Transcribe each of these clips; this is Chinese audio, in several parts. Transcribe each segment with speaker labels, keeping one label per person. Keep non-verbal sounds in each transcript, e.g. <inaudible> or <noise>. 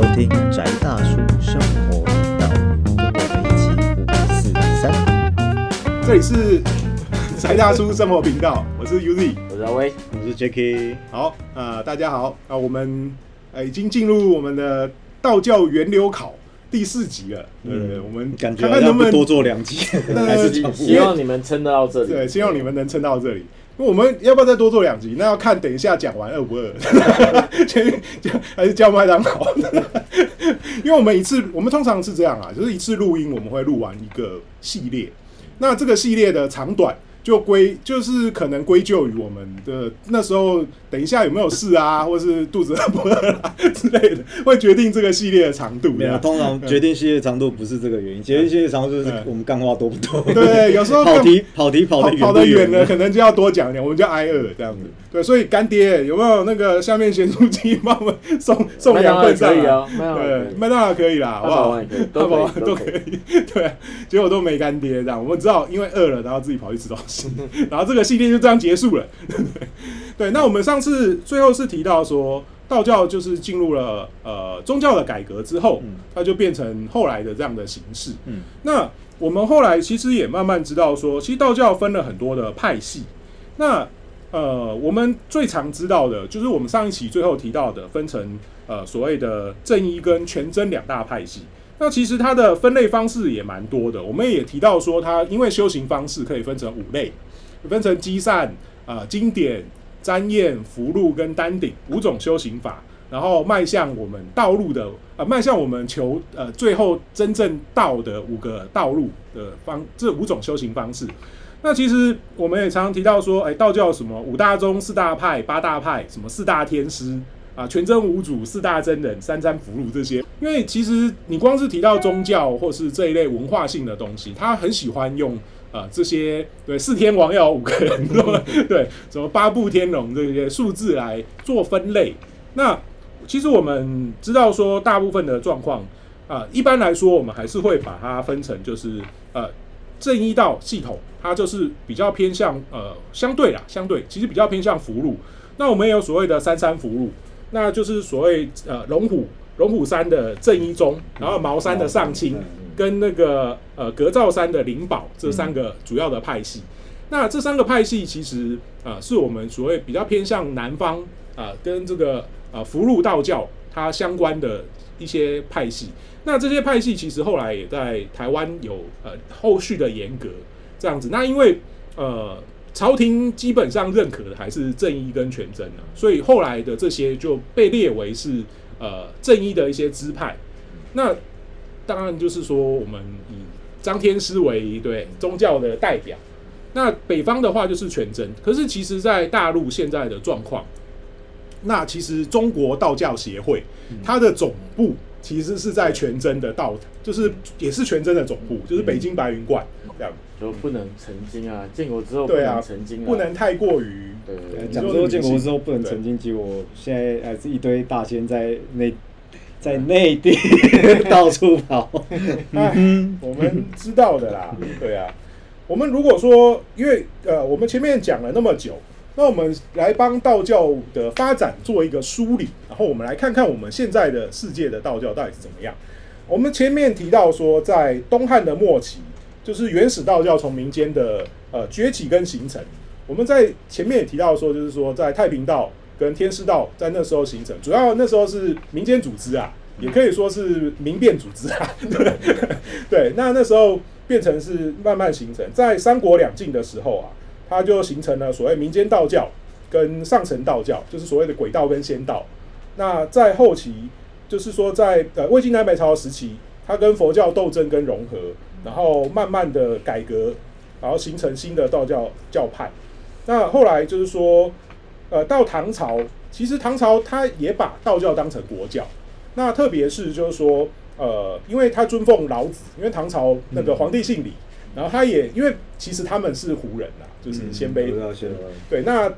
Speaker 1: 收听宅大叔生活频道，跟我们一起五四三。
Speaker 2: 这里是 <laughs> 宅大叔生活频道，我是 Uzi。
Speaker 3: 我是阿威，
Speaker 1: 我是 Jacky，
Speaker 2: 好，呃，大家好，啊，我们呃已经进入我们的道教源流考第四集了。嗯，我们看看能不能
Speaker 1: 多做两集，<laughs> 还是
Speaker 3: 希望你们撑得到这里。
Speaker 2: 对，希望你们能撑到这里。我们要不要再多做两集？那要看等一下讲完饿不二，前面就还是叫麦当劳。<laughs> 因为我们一次，我们通常是这样啊，就是一次录音，我们会录完一个系列。那这个系列的长短就归就是可能归咎于我们的那时候，等一下有没有事啊，或是肚子饿不饿啦之类的，会决定这个系列的长度。
Speaker 1: 没有，通常决定系列长度不是这个原因，决定系列长度就是我们干话多不多。
Speaker 2: 对，有时候
Speaker 1: 跑题跑题跑
Speaker 2: 跑
Speaker 1: 得
Speaker 2: 跑得远了，可能就要多讲一点，我们就挨饿这样子。对，所以干爹有没有那个下面咸猪鸡帮我们送 <laughs> 送两份上来？
Speaker 3: 可以啊，麦当劳也可
Speaker 2: 对，麦当劳可以啦，好不好？
Speaker 3: 都可以 <laughs>
Speaker 2: 都
Speaker 3: 可
Speaker 2: 以。对，结果都没干爹这样，我们知道因为饿了，然后自己跑去吃东西，<laughs> 然后这个系列就这样结束了。<laughs> 对，那我们上次最后是提到说，道教就是进入了呃宗教的改革之后，
Speaker 1: 嗯
Speaker 2: 它就变成后来的这样的形式。
Speaker 1: 嗯，
Speaker 2: 那我们后来其实也慢慢知道说，其实道教分了很多的派系。那呃，我们最常知道的就是我们上一期最后提到的，分成呃所谓的正一跟全真两大派系。那其实它的分类方式也蛮多的，我们也提到说，它因为修行方式可以分成五类，分成积善、啊经典、瞻验、福禄跟丹顶五种修行法，然后迈向我们道路的呃，迈向我们求呃最后真正道的五个道路的方这五种修行方式。那其实我们也常常提到说，哎，道教什么五大宗、四大派、八大派，什么四大天师？啊、全真五祖、四大真人、三参福禄这些。因为其实你光是提到宗教或是这一类文化性的东西，他很喜欢用呃这些对四天王要有五个人，<laughs> 对什么八部天龙这些数字来做分类。那其实我们知道说，大部分的状况啊、一般来说我们还是会把它分成就是呃正一道系统，它就是比较偏向呃相对啦，相对其实比较偏向福禄。那我们也有所谓的三山福禄，那就是所谓呃龙虎龙虎山的正一宗，然后茅山的上清，跟那个呃格照山的灵宝这三个主要的派系。那这三个派系其实啊、呃是我们所谓比较偏向南方啊、跟这个啊福禄道教它相关的一些派系。那这些派系其实后来也在台湾有呃后续的严格这样子。那因为呃朝廷基本上认可的还是正一跟全真啊，所以后来的这些就被列为是呃正一的一些支派。那当然就是说我们以张天师为对宗教的代表。那北方的话就是全真，可是其实，在大陆现在的状况，那其实中国道教协会它的总部其实是在全真的道，就是也是全真的总部，就是北京白云观这样。
Speaker 3: 就不能成精啊，建国之后不能成精啊，
Speaker 2: 不能太过于
Speaker 3: 对对对
Speaker 4: 讲说建国之后不能
Speaker 2: 对
Speaker 4: 成精，结果现在还是一堆大仙在内在内地 <laughs> 到处跑。
Speaker 2: 哎，我们知道的啦，对啊。我们如果说，因为呃，我们前面讲了那么久，那我们来帮道教的发展做一个梳理，然后我们来看看我们现在的世界的道教到底是怎么样。我们前面提到说，在东汉的末期，就是原始道教从民间的呃崛起跟形成。我们在前面也提到说，就是说在太平道跟天师道在那时候形成，主要那时候是民间组织啊，也可以说是民变组织啊。<laughs> 对对，那那时候变成是慢慢形成，在三国两晋的时候啊，它就形成了所谓民间道教跟上层道教，就是所谓的鬼道跟仙道。那在后期，就是说在呃魏晋南北朝时期，它跟佛教斗争跟融合，然后慢慢的改革，然后形成新的道教教派。那后来就是说，呃，到唐朝，其实唐朝他也把道教当成国教。那特别是就是说，呃，因为他尊奉老子，因为唐朝那个皇帝姓李，然后他也因为其实他们是胡人啊，就是鲜卑对，那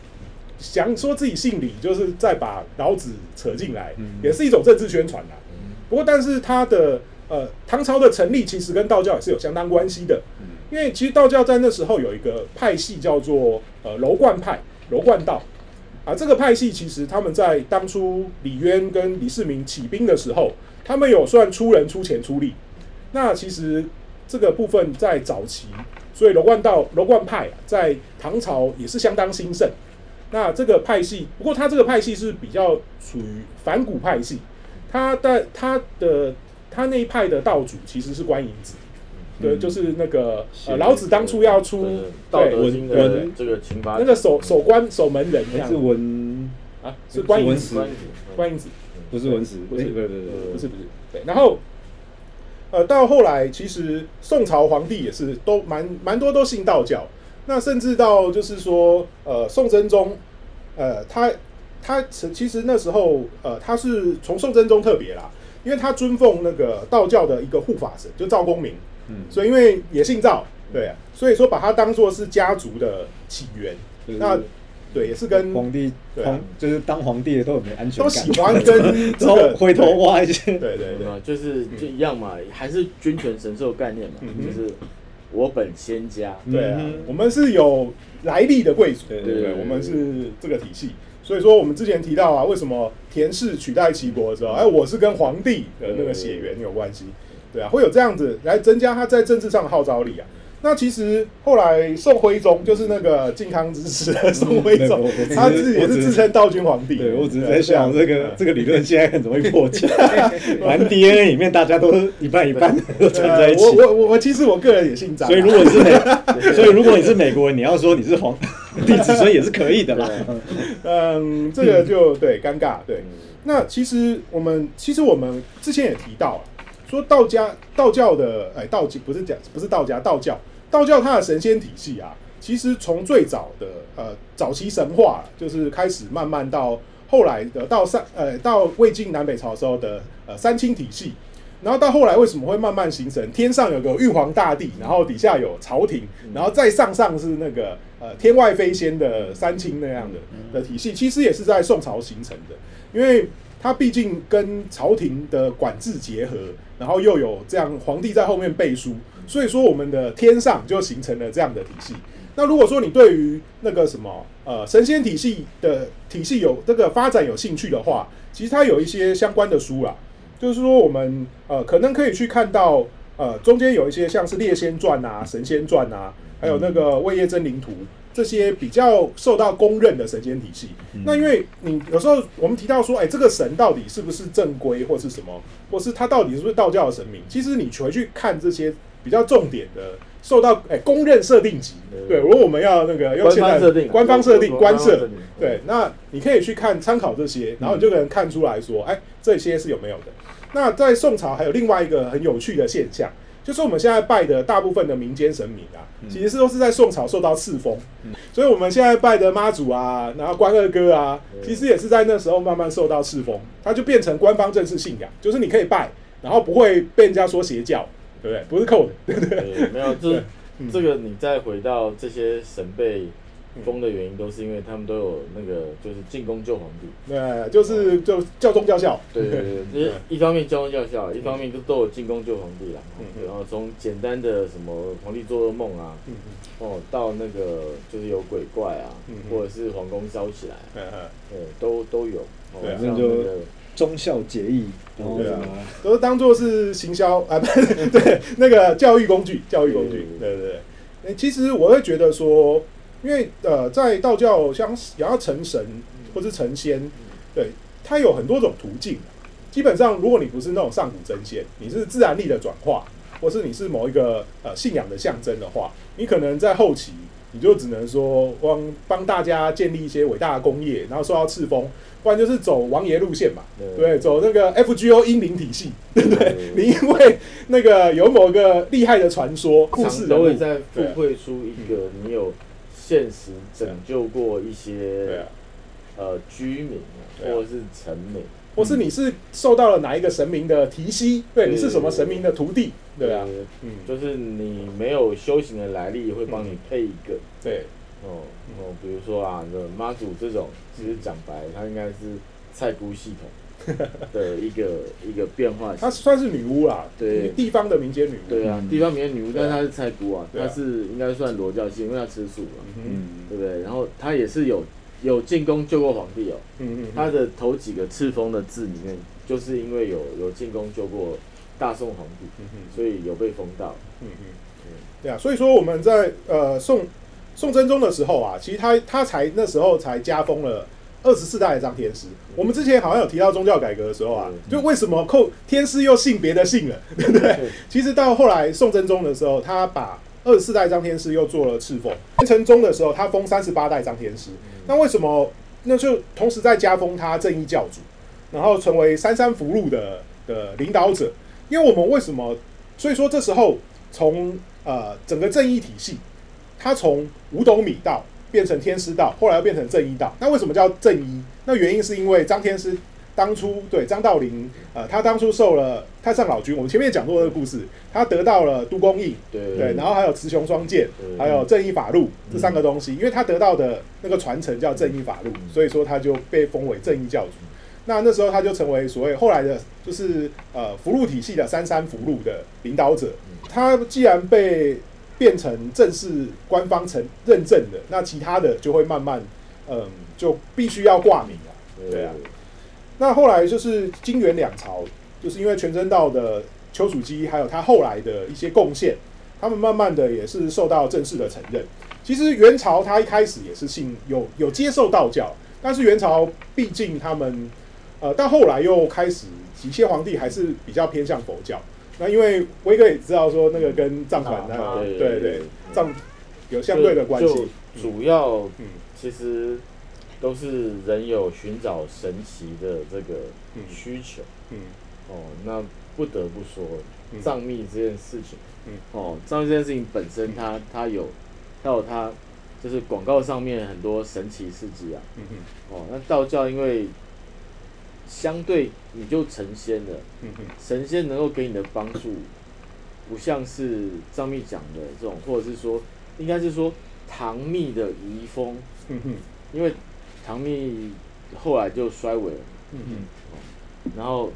Speaker 2: 想说自己姓李，就是再把老子扯进来，
Speaker 4: 嗯
Speaker 2: 也是一种政治宣传啦。不过，但是他的呃唐朝的成立其实跟道教也是有相当关系的，因为其实道教在那时候有一个派系叫做呃楼观派、楼观道。啊，这个派系其实他们在当初李渊跟李世民起兵的时候，他们有算出人出钱出力。那其实这个部分在早期，所以楼观道楼观派啊，在唐朝也是相当兴盛。那这个派系，不过他这个派系是比较属于反古派系，他的他的他那一派的道主其实是观音子，对，
Speaker 4: 嗯。
Speaker 2: 就是那个呃老子当初要出
Speaker 3: 道德经的
Speaker 4: 文
Speaker 3: 这个刑罚。
Speaker 2: 那个守守关守门人
Speaker 4: 是文
Speaker 2: 啊，是观音子。观音子。
Speaker 4: 不是文史，
Speaker 2: 不是。
Speaker 4: 哎不是不是
Speaker 2: 不是不是，对，然后呃，到后来其实宋朝皇帝也是都蛮蛮多都信道教，那甚至到就是说呃宋真宗，呃他他其实那时候呃他是从宋真宗特别啦，因为他尊奉那个道教的一个护法神，就赵公明，
Speaker 4: 嗯，
Speaker 2: 所以因为也姓赵，对啊，所以说把他当做是家族的起源，
Speaker 4: 就是
Speaker 2: 那对。也是跟
Speaker 4: 皇帝
Speaker 2: 对啊。
Speaker 4: 皇就是当皇帝的都很没安全感，
Speaker 2: 都喜欢跟 <laughs> 这
Speaker 4: 然
Speaker 2: 个
Speaker 4: 后回头挖一些，
Speaker 2: 对对对。
Speaker 3: 啊，就是就一样嘛，还是君权神授概念嘛，
Speaker 2: 嗯。
Speaker 3: 就是我本仙家，
Speaker 2: 对啊
Speaker 4: 嗯，
Speaker 2: 我们是有来历的贵族，
Speaker 4: 对
Speaker 2: 对对，
Speaker 3: 对对
Speaker 2: 我们是这个体系。所以说，我们之前提到啊，为什么田氏取代齐国的时候，哎，我是跟皇帝的那个血缘有关系，对啊，会有这样子来增加他在政治上的号召力啊。那其实后来宋徽宗就是那个靖康之耻的 <laughs> 宋徽宗他自己也
Speaker 4: 是
Speaker 2: 是自称道君皇帝。
Speaker 4: 对我只是在想这个
Speaker 2: 嗯
Speaker 4: 这个理论现在很容易破解，反正 DNA 里面大家都一半一半都
Speaker 2: 对
Speaker 4: 串在一起
Speaker 2: 我。我我我其实我个人也姓张啊，
Speaker 4: 所以如果你是美，<laughs> 所以如果你是美国人，你要说你是皇帝子孙也是可以的啦。<laughs>
Speaker 2: 嗯，这个就对尴尬，对。那其实我们其实我们之前也提到了，说道家道教的哎道不是讲不是道家道教道教它的神仙体系啊，其实从最早的呃早期神话就是开始慢慢到后来的到三呃到魏晋南北朝的时候的呃三清体系。然后到后来为什么会慢慢形成？天上有个玉皇大帝，然后底下有朝廷，然后再上上是那个呃天外飞仙的三清那样的的体系，其实也是在宋朝形成的，因为它毕竟跟朝廷的管制结合，然后又有这样皇帝在后面背书，所以说我们的天上就形成了这样的体系。那如果说你对于那个什么呃神仙体系的体系有这个发展有兴趣的话，其实它有一些相关的书啦。就是说，我们呃可能可以去看到呃中间有一些像是《列仙传》啊、《神仙传》啊，还有那个《魏夜真灵图》这些比较受到公认的神仙体系。那因为你有时候我们提到说，哎，这个神到底是不是正规，或是什么，或是他到底是不是道教的神明？其实你回去看这些比较重点的。受到哎公认设定级，对，如果我们要那个用
Speaker 3: 官
Speaker 2: 现在官方设定官设，对，那你可以去看参考这些，然后你就能看出来说，哎，这些是有没有的。那在宋朝还有另外一个很有趣的现象，就是我们现在拜的大部分的民间神明啊，其实是都是在宋朝受到赐封，所以我们现在拜的妈祖啊，然后关二哥啊，其实也是在那时候慢慢受到赐封，它就变成官方正式信仰，就是你可以拜，然后不会被人家说邪教，对不对？不是扣的，对不对？
Speaker 3: 对，没有，这
Speaker 2: 对嗯
Speaker 3: 这个你再回到这些神被封的原因，都是因为他们都有那个就是进宫救皇帝。
Speaker 2: 对，就是就教宗教校，
Speaker 3: 对对对，就是一方面教宗教校，一方面就都有进宫救皇帝啦。
Speaker 2: 嗯嗯
Speaker 3: 然后从简单的什么皇帝做噩梦啊，
Speaker 2: 嗯
Speaker 3: 哦，到那个就是有鬼怪啊或者是皇宫烧起来，
Speaker 2: 嗯嗯，
Speaker 3: 对，都都有。哦
Speaker 2: 对啊
Speaker 3: 像那
Speaker 4: 那就
Speaker 3: 个
Speaker 4: 忠孝节义，然后
Speaker 2: 对啊
Speaker 4: 什么
Speaker 2: 都是当做是行销 <laughs> 啊，不是对那个教育工具，教育工具，对对对。诶其实我会觉得说，因为呃，在道教想想要成神或是成仙，对它有很多种途径。基本上，如果你不是那种上古真仙，你是自然力的转化，或是你是某一个呃信仰的象征的话，你可能在后期你就只能说帮帮大家建立一些伟大的工业，然后受到赐封，不然就是走王爷路线嘛，
Speaker 3: 对。
Speaker 2: 对，走那个 FGO 英灵体系，对不对？你因为那个有某个厉害的传说故事
Speaker 3: 都会在附会出一个你有现实拯救过一些
Speaker 2: 啊，
Speaker 3: 呃居民或者是臣民，
Speaker 2: 或是你是受到了哪一个神明的提携，对，你是什么神明的徒弟，对啊，
Speaker 3: 呃
Speaker 2: 嗯，
Speaker 3: 就是你没有修行的来历，会帮你配一个。
Speaker 2: 对，
Speaker 3: 哦哦，比如说啊，这妈祖这种，其实讲白，它应该是菜菇系统 <laughs> 的一个一个变化它。
Speaker 2: 算是女巫啦，
Speaker 3: 对
Speaker 2: 地方的民间女巫，
Speaker 3: 对啊，
Speaker 4: 嗯
Speaker 3: 地方民间女巫，但是它是菜菇啊，
Speaker 2: 对啊
Speaker 3: 它是应该算罗教系，因为它吃素嘛，对不对？然后它也是有有进宫救过皇帝哦。
Speaker 2: 嗯嗯，
Speaker 3: 她的头几个敕封的字里面，就是因为有有进宫救过大宋皇帝，所以有被封到。
Speaker 2: 嗯嗯，对啊，所以说我们在呃宋宋真宗的时候啊，其实他他才那时候才加封了二十四代的张天师。我们之前好像有提到宗教改革的时候啊，就为什么寇天师又姓别的姓了，<laughs> 对不对？其实到后来宋真宗的时候，他把二十四代张天师又做了敕封。元成宗的时候，他封三十八代张天师。那为什么？那就同时在加封他正义教主，然后成为三山福禄的的领导者。因为我们为什么？所以说这时候从呃整个正义体系，它从五斗米道变成天师道，后来又变成正一道。那为什么叫正一？那原因是因为张天师当初对张道陵，呃，他当初受了太上老君，我们前面讲过这个故事，他得到了都公印，
Speaker 3: 对
Speaker 2: 对，然后还有雌雄双剑，
Speaker 3: 对
Speaker 2: 还有正义法录这三个东西，因为他得到的那个传承叫正义法录，所以说他就被封为正义教主。那那时候他就成为所谓后来的，就是呃福禄体系的三山福禄的领导者。他既然被变成正式官方承认证的，那其他的就会慢慢，嗯，就必须要挂名了。对啊那后来就是金元两朝，就是因为全真道的丘处机，还有他后来的一些贡献，他们慢慢的也是受到正式的承认。其实元朝他一开始也是信有有接受道教，但是元朝毕竟他们呃到后来又开始几些皇帝还是比较偏向佛教。那因为威哥也知道说那个跟藏传那
Speaker 3: 啊对
Speaker 2: 个对藏有相对的关系。
Speaker 3: 主要
Speaker 2: 嗯
Speaker 3: 其实都是人有寻找神奇的这个
Speaker 2: 嗯
Speaker 3: 需求。
Speaker 2: 嗯。
Speaker 3: 哦，那不得不说
Speaker 2: 嗯。
Speaker 3: 藏密这件事情，
Speaker 2: 嗯。
Speaker 3: 哦，藏密这件事情本身它它有它有它就是广告上面很多神奇事迹啊，
Speaker 2: 嗯嗯
Speaker 3: 哦，那道教因为相对你就成仙了，神仙能够给你的帮助，不像是藏密讲的这种，或者是说应该是说唐密的遗风，因为唐密后来就衰微了。然后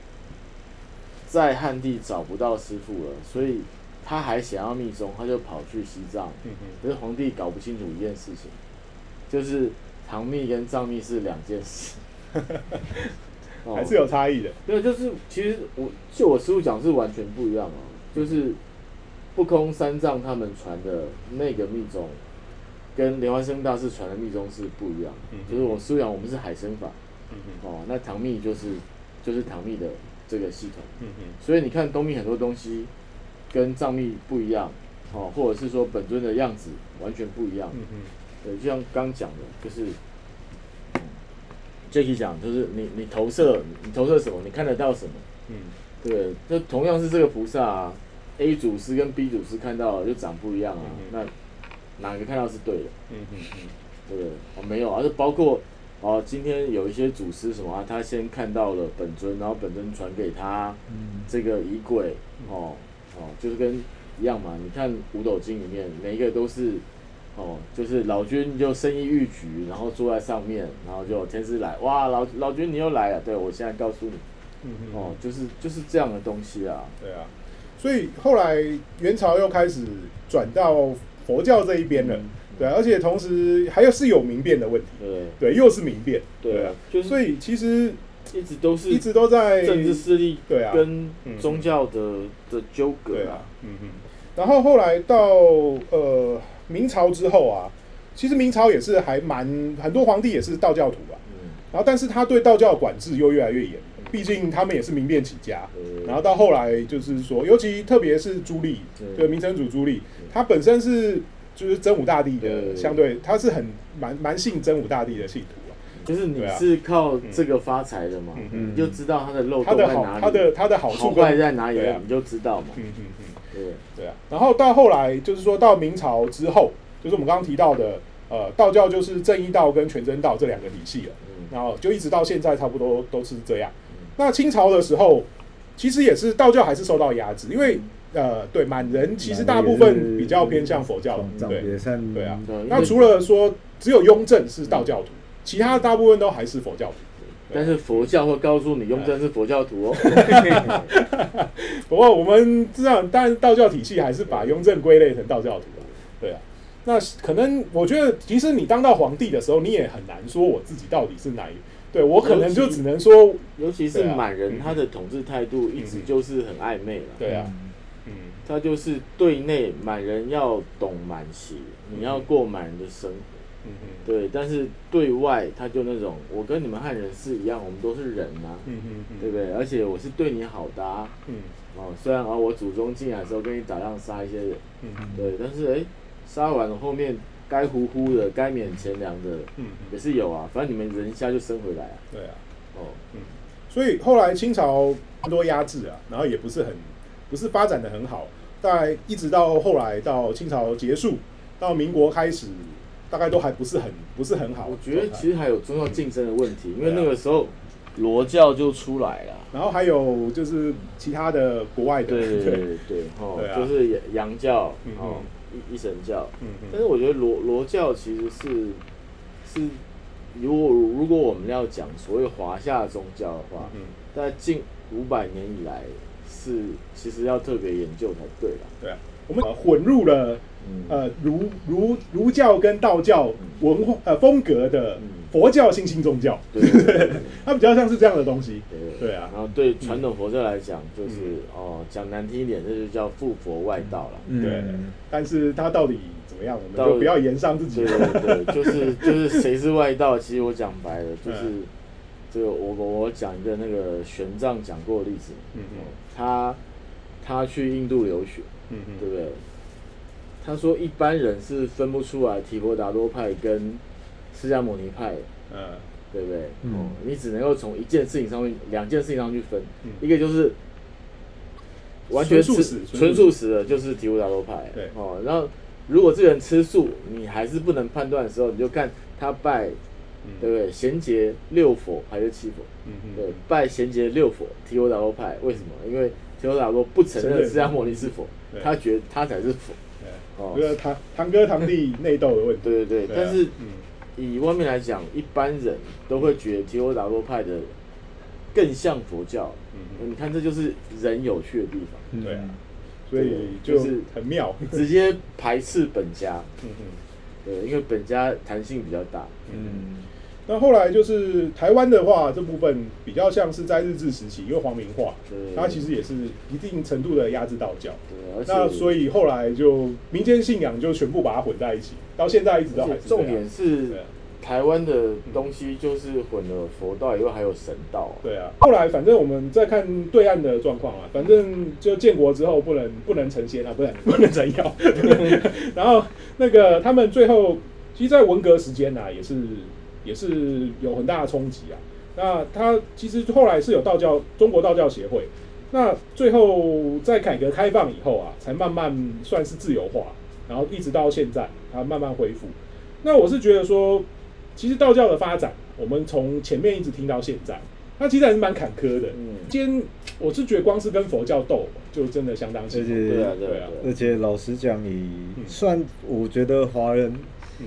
Speaker 3: 在汉地找不到师傅了，所以他还想要密宗，他就跑去西藏。
Speaker 2: 嗯
Speaker 3: 可是皇帝搞不清楚一件事情，就是唐密跟藏密是两件事。<laughs> 哦。
Speaker 2: 还是有差异的。
Speaker 3: 对，就是其实我就我师傅讲是完全不一样哦，就是不空三藏他们传的那个密宗，跟莲花生大师传的密宗是不一样的。
Speaker 2: 嗯
Speaker 3: 就是我师傅讲我们是海生法，
Speaker 2: 嗯嗯
Speaker 3: 哦，那唐密就是就是唐密的这个系统，
Speaker 2: 嗯嗯
Speaker 3: 所以你看东密很多东西跟藏密不一样，哦，或者是说本尊的样子完全不一样，
Speaker 2: 嗯嗯
Speaker 3: 对，就像刚讲的，就是嗯 Jacky 讲，就是你你投射你投射什么，你看得到什么，
Speaker 2: 嗯
Speaker 3: 对，就同样是这个菩萨、啊、，A 祖师跟 B 祖师看到就长不一样啊，
Speaker 2: 嗯
Speaker 3: 那哪个看到是对的？
Speaker 2: 嗯嗯
Speaker 3: 对不对？哦，没有啊，就包括哦，今天有一些祖师什么啊，他先看到了本尊，然后本尊传给他这个仪轨，哦哦，就是跟一样嘛。你看五斗经里面每一个都是哦，就是老君就身衣玉举，然后坐在上面，然后就天师来，哇，老老君你又来了，对我现在告诉你，
Speaker 2: 嗯嗯
Speaker 3: 哦，就是就是这样的东西啊。
Speaker 2: 对啊，所以后来元朝又开始转到佛教这一边了，对啊、而且同时还有是有民变的问题，
Speaker 3: 对
Speaker 2: 对，又是民变，
Speaker 3: 对啊，就是
Speaker 2: 所以其实
Speaker 3: 一直都是
Speaker 2: 一直都在
Speaker 3: 政治势力
Speaker 2: 对啊
Speaker 3: 跟
Speaker 2: 嗯
Speaker 3: 宗教的的纠葛
Speaker 2: 对啊，嗯嗯，然后后来到呃明朝之后啊，其实明朝也是还蛮很多皇帝也是道教徒啊，
Speaker 3: 嗯，
Speaker 2: 然后但是他对道教的管制又越来越严，毕竟他们也是民变起家，
Speaker 3: 对
Speaker 2: 然后到后来就是说，尤其特别是朱棣，
Speaker 3: 对
Speaker 2: 对明成祖朱棣，他本身是就是真武大帝的相对，他是很蛮蛮信真武大帝的信徒啊。
Speaker 3: 就是你
Speaker 2: 啊。
Speaker 3: 是靠这个发财的嘛，
Speaker 2: 嗯嗯
Speaker 3: 你就知道它的漏
Speaker 2: 他的好，
Speaker 3: 洞在哪里，
Speaker 2: 他的他的好处
Speaker 3: 好坏在哪里你就知道嘛。
Speaker 2: 嗯嗯嗯，
Speaker 3: 对，
Speaker 2: 对啊。然后到后来就是说到明朝之后，就是我们刚刚提到的，呃，道教就是正一道跟全真道这两个体系了。
Speaker 3: 嗯
Speaker 2: 然后就一直到现在差不多都是这样。那清朝的时候，其实也是道教还是受到压制，因为呃，对满人其实大部分比较偏向佛教，
Speaker 4: 长
Speaker 2: 对对啊。那除了说只有雍正是道教徒，其他大部分都还是佛教徒。
Speaker 3: 但是佛教会告诉你雍正是佛教徒哦。<laughs>
Speaker 2: 不过我们知道，当然道教体系还是把雍正归类成道教徒啊，对啊。那可能我觉得，其实你当到皇帝的时候，你也很难说我自己到底是哪一。对我可能就只能说，
Speaker 3: 尤其是满人，
Speaker 2: 嗯
Speaker 3: 他的统治态度一直就是很暧昧了。
Speaker 2: 对啊，嗯
Speaker 3: 他就是对内满人要懂满协，你要过满人的生活。对，但是对外他就那种，我跟你们汉人是一样，我们都是人呐、
Speaker 2: 嗯嗯嗯，
Speaker 3: 对不对？而且我是对你好的、啊，
Speaker 2: 嗯。
Speaker 3: 哦，虽然啊我祖宗进来的时候跟你打仗杀一些人，
Speaker 2: 嗯
Speaker 3: 对，但是哎，杀完了后面该呼呼的、该免钱粮的
Speaker 2: 嗯，
Speaker 3: 也是有啊，反正你们人一下就生回来啊，
Speaker 2: 对啊。
Speaker 3: 哦，嗯。
Speaker 2: 所以后来清朝很多压制啊，然后也不是很不是发展的很好，大概一直到后来到清朝结束，到民国开始，大概都还不是很不是很好。
Speaker 3: 我觉得其实还有宗教竞争的问题，因为那个时候罗教就出来了。
Speaker 2: 然后还有就是其他的国外的，
Speaker 3: 对对对 <laughs> 就是洋洋教
Speaker 2: 嗯
Speaker 3: 哦，一一神教，
Speaker 2: 嗯
Speaker 3: 但是我觉得罗罗教其实是是，如果如果我们要讲所谓华夏宗教的话，
Speaker 2: 嗯，
Speaker 3: 在近五百年以来是其实要特别研究才对啦。
Speaker 2: 对啊，我们呃混入了
Speaker 3: 嗯，
Speaker 2: 呃儒儒儒教跟道教文化呃风格的
Speaker 3: 嗯
Speaker 2: 佛教新兴宗教，
Speaker 3: 对对对对。<laughs>
Speaker 2: 它比较像是这样的东西。
Speaker 3: 对
Speaker 2: 对啊。
Speaker 3: 然后对传统佛教来讲，就是
Speaker 2: 嗯。
Speaker 3: 哦，讲难听一点，这就叫附佛外道了。
Speaker 4: 嗯。
Speaker 2: 对。但是它到底怎么样，我们就不要言上自己。
Speaker 3: 对。对对，<laughs> 就是就是谁是外道？其实我讲白了，就是
Speaker 2: 嗯。
Speaker 3: 这个我我我讲一个那个玄奘讲过的例子，
Speaker 2: 嗯
Speaker 3: 哦他他去印度留学，
Speaker 2: 嗯
Speaker 3: 对不对？他说一般人是分不出来提婆达多派跟释迦牟尼派的，
Speaker 2: 嗯
Speaker 3: 对不对？
Speaker 4: 嗯
Speaker 3: 哦，你只能够从一件事情上面、两件事情上去分，
Speaker 2: 嗯
Speaker 3: 一个就是完全吃
Speaker 2: 纯素食纯素
Speaker 3: 食的，就是提婆达多派。
Speaker 2: 对
Speaker 3: 哦，然后如果这个人吃素，你还是不能判断的时候，你就看他拜，对不对？贤劫六佛还是七佛？
Speaker 2: 嗯
Speaker 3: 对，拜贤劫六佛，提婆达多派。为什么？因为提婆达多不承
Speaker 2: 认
Speaker 3: 释迦牟尼是佛，他觉得他才是佛。
Speaker 2: 对，
Speaker 3: 哦
Speaker 2: 就是堂堂哥堂弟内斗的问题。
Speaker 3: 对对对，
Speaker 2: 对啊
Speaker 3: 但是
Speaker 2: 嗯
Speaker 3: 以外面来讲，一般人都会觉得提欧达多派的更像佛教。
Speaker 2: 嗯
Speaker 3: 你看，这就是人有趣的地方，
Speaker 4: 嗯
Speaker 2: 对啊所以就
Speaker 3: 就是
Speaker 2: 很妙。
Speaker 3: 直接排斥本家。
Speaker 2: 嗯嗯。
Speaker 3: 对，因为本家弹性比较大。
Speaker 4: 嗯
Speaker 2: 那后来就是台湾的话，这部分比较像是在日治时期，因为皇民化，它其实也是一定程度的压制道教。
Speaker 3: 对，
Speaker 2: 那所以后来就民间信仰就全部把它混在一起，到现在一直都
Speaker 3: 而
Speaker 2: 还是
Speaker 3: 重点是台湾的东西就是混了佛道以外还有神道、啊。
Speaker 2: 对啊，后来反正我们再看对岸的状况啊，反正就建国之后不能不能成仙啊，不能 <laughs> 不能成妖。<laughs> 然后那个他们最后，其实，在文革时间呢、啊，也是也是有很大的冲击啊。那他其实后来是有道教中国道教协会，那最后在改革开放以后啊，才慢慢算是自由化，然后一直到现在，它慢慢恢复。那我是觉得说，其实道教的发展，我们从前面一直听到现在，它其实还是蛮坎坷的。
Speaker 3: 嗯，
Speaker 2: 今天我是觉得光是跟佛教斗，就真的相当辛苦。
Speaker 3: 对啊，对
Speaker 2: 对啊
Speaker 3: 啊，
Speaker 4: 而且老实讲，你
Speaker 2: 嗯
Speaker 4: 算我觉得华人
Speaker 2: 嗯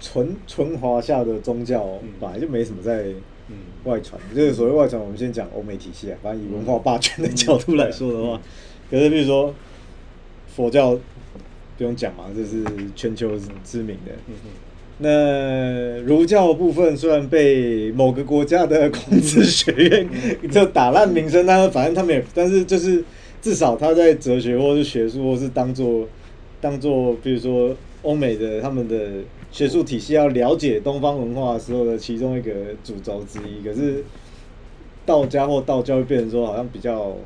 Speaker 4: 纯纯华夏的宗教
Speaker 2: 嗯。
Speaker 4: 本来就没什么在
Speaker 2: 嗯
Speaker 4: 外传，就是所谓外传，我们先讲欧美体系啊，反正以文化霸权的角度来说的话，可是比如说佛教不用讲嘛，这是全球知名的。那儒教部分虽然被某个国家的孔子学院就打烂名声，但是反正他们也，但是就是至少他在哲学或是学术或是当做当做，比如说欧美的他们的学术体系要了解东方文化的时候的其中一个主轴之一。可是道家或道教会变成说好像比较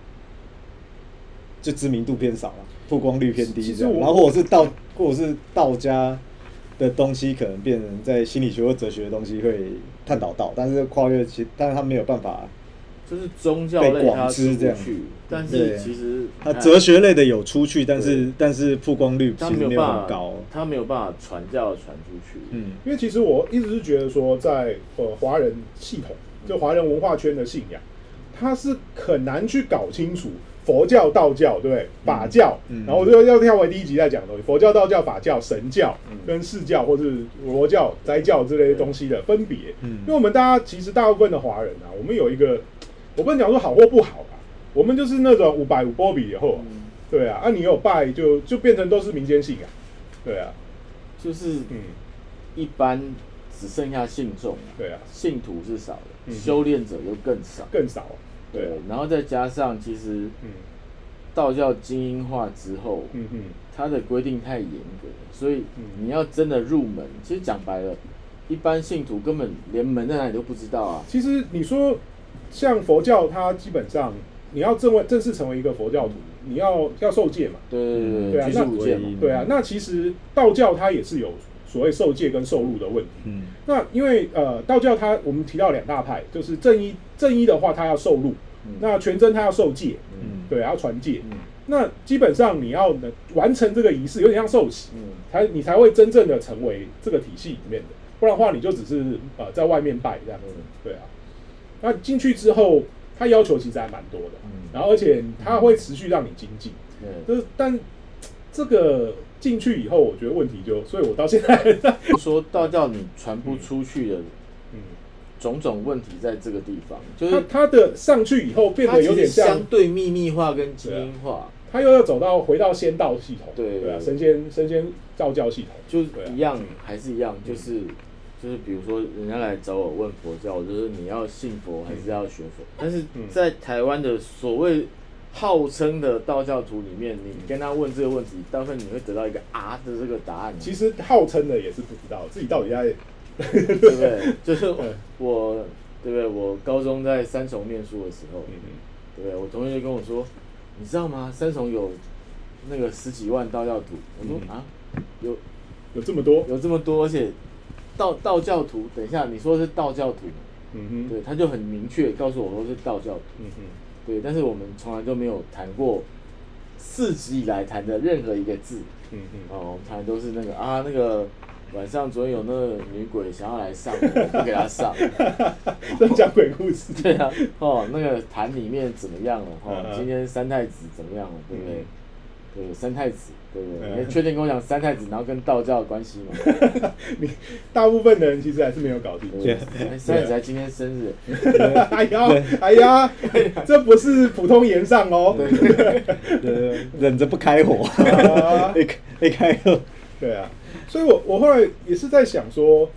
Speaker 4: 就知名度偏少了，曝光率偏低这样，然后或者是道或者是道家。的东西可能变成在心理学或哲学的东西会探讨到，但是跨越其，但是他没有办法，
Speaker 3: 就是宗教
Speaker 4: 被
Speaker 3: 类
Speaker 4: 知这样。
Speaker 3: 出不去，但是其实
Speaker 4: 他哲学类的有出去，但是但是曝光率
Speaker 3: 它
Speaker 4: 其实没有
Speaker 3: 办法
Speaker 4: 很高。
Speaker 3: 它没有办法传教传出去。
Speaker 4: 嗯。
Speaker 2: 因为其实我一直是觉得说，在呃华人系统，就华人文化圈的信仰，它是很难去搞清楚佛教、道教，对不对？法教，
Speaker 4: 嗯。
Speaker 2: 然后我就要跳回第一集再讲的东西，佛教、道教、法教、神教
Speaker 3: 嗯。
Speaker 2: 跟释教或是罗教、斋教之类的东西的分别。
Speaker 4: 嗯。
Speaker 2: 因为我们大家其实大部分的华人啊，我们有一个，我不能讲说好或不好吧，我们就是那种五百五波比以后啊，
Speaker 3: 嗯。
Speaker 2: 对啊，啊你有拜就就变成都是民间信仰，对啊，
Speaker 3: 就是
Speaker 2: 嗯，
Speaker 3: 一般只剩下信众，
Speaker 2: 对啊，
Speaker 3: 信徒是少的，
Speaker 2: 嗯。
Speaker 3: 修炼者又更少。
Speaker 2: 更少，对
Speaker 3: 对，，然后再加上其实
Speaker 2: 嗯。
Speaker 3: 道教精英化之后，
Speaker 2: 嗯嗯，
Speaker 3: 它的规定太严格，所以
Speaker 2: 嗯
Speaker 3: 你要真的入门，其实讲白了，一般信徒根本连门在哪里都不知道啊。
Speaker 2: 其实你说像佛教，它基本上你要正为正式成为一个佛教徒，你要要受戒嘛，
Speaker 3: 对对对
Speaker 2: 对啊
Speaker 4: 那。
Speaker 2: 对啊，那其实道教它也是有所谓受戒跟受禄的问题。
Speaker 4: 嗯。
Speaker 2: 那因为呃，道教它我们提到两大派，就是正一正一的话，它要受禄，
Speaker 3: 嗯。
Speaker 2: 那全真它要受戒，
Speaker 3: 嗯。
Speaker 2: 对，要传戒。
Speaker 3: 嗯。
Speaker 2: 那基本上你要能完成这个仪式，有点像受洗，
Speaker 3: 嗯。
Speaker 2: 才你才会真正的成为这个体系里面的，不然的话你就只是呃在外面拜这样子
Speaker 3: 嗯，
Speaker 2: 对啊。那进去之后，他要求其实还蛮多的，
Speaker 3: 嗯。
Speaker 2: 然后而且他会持续让你精进，
Speaker 3: 嗯，
Speaker 2: 就是但这个进去以后，我觉得问题就，所以我到现在，
Speaker 3: 就说道教你传不出去的
Speaker 2: 嗯，
Speaker 3: 种种问题在这个地方，就是
Speaker 2: 他他的上去以后变得有点像
Speaker 3: 相，对秘密化跟精英化，
Speaker 2: 他又要走到回到仙道系统，对。啊，
Speaker 3: 对啊
Speaker 2: 神仙神仙道教系统，
Speaker 3: 就
Speaker 2: 对啊。
Speaker 3: 一样还是一样，就是就是比如说人家来找我问佛教，我就是你要信佛还是要学佛？但是
Speaker 2: 嗯
Speaker 3: 在台湾的所谓号称的道教徒里面，你跟他问这个问题，大部分你会得到一个啊的这个答案，
Speaker 2: 其实号称的也是不知道自己到底在，<laughs>
Speaker 3: 对不对？<laughs> 就是
Speaker 2: 嗯
Speaker 3: 我对不对？我高中在三重念书的时候，
Speaker 2: 嗯
Speaker 3: 对不对？我同学就跟我说，你知道吗？三重有那个十几万道教徒。我说、
Speaker 2: 嗯
Speaker 3: 啊，有
Speaker 2: 有这么多，
Speaker 3: 有这么多，而且道道教徒，等一下你说是道教徒，
Speaker 2: 嗯哼，
Speaker 3: 对，他就很明确告诉我说是道教徒，
Speaker 2: 嗯哼，
Speaker 3: 对，但是我们从来都没有谈过四级以来谈的任何一个字，
Speaker 2: 嗯哼，
Speaker 3: 哦，我们谈的都是那个啊，那个晚上昨天有那个女鬼想要来上不给她上，<laughs>
Speaker 2: 在讲鬼故事，<laughs>
Speaker 3: 对啊，哦，那个坛里面怎么样了？哦今天三太子怎么样了？对不对？
Speaker 2: 嗯？
Speaker 3: 对，三太子，对不对？
Speaker 2: 嗯
Speaker 3: 你确定跟我讲三太子，然后跟道教的关系吗？<laughs>
Speaker 2: 你大部分的人其实还是没有搞清楚。
Speaker 3: 三太子还今天生日，<laughs>
Speaker 2: 哎呀，哎呀，这不是普通言上哦。
Speaker 4: 对，<laughs> 忍着不开火，
Speaker 2: 啊。
Speaker 4: 一开一开火，
Speaker 2: 对啊，所以我我后来也是在想说，